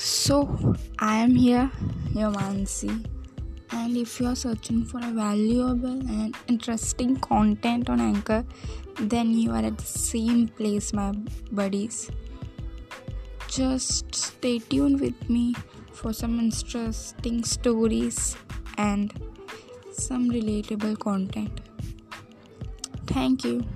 So, I am here, your Mansi, and if you are searching for a valuable and interesting content on Anchor, then you are at the same place, my buddies. Just stay tuned with me for some interesting stories and some relatable content. Thank you.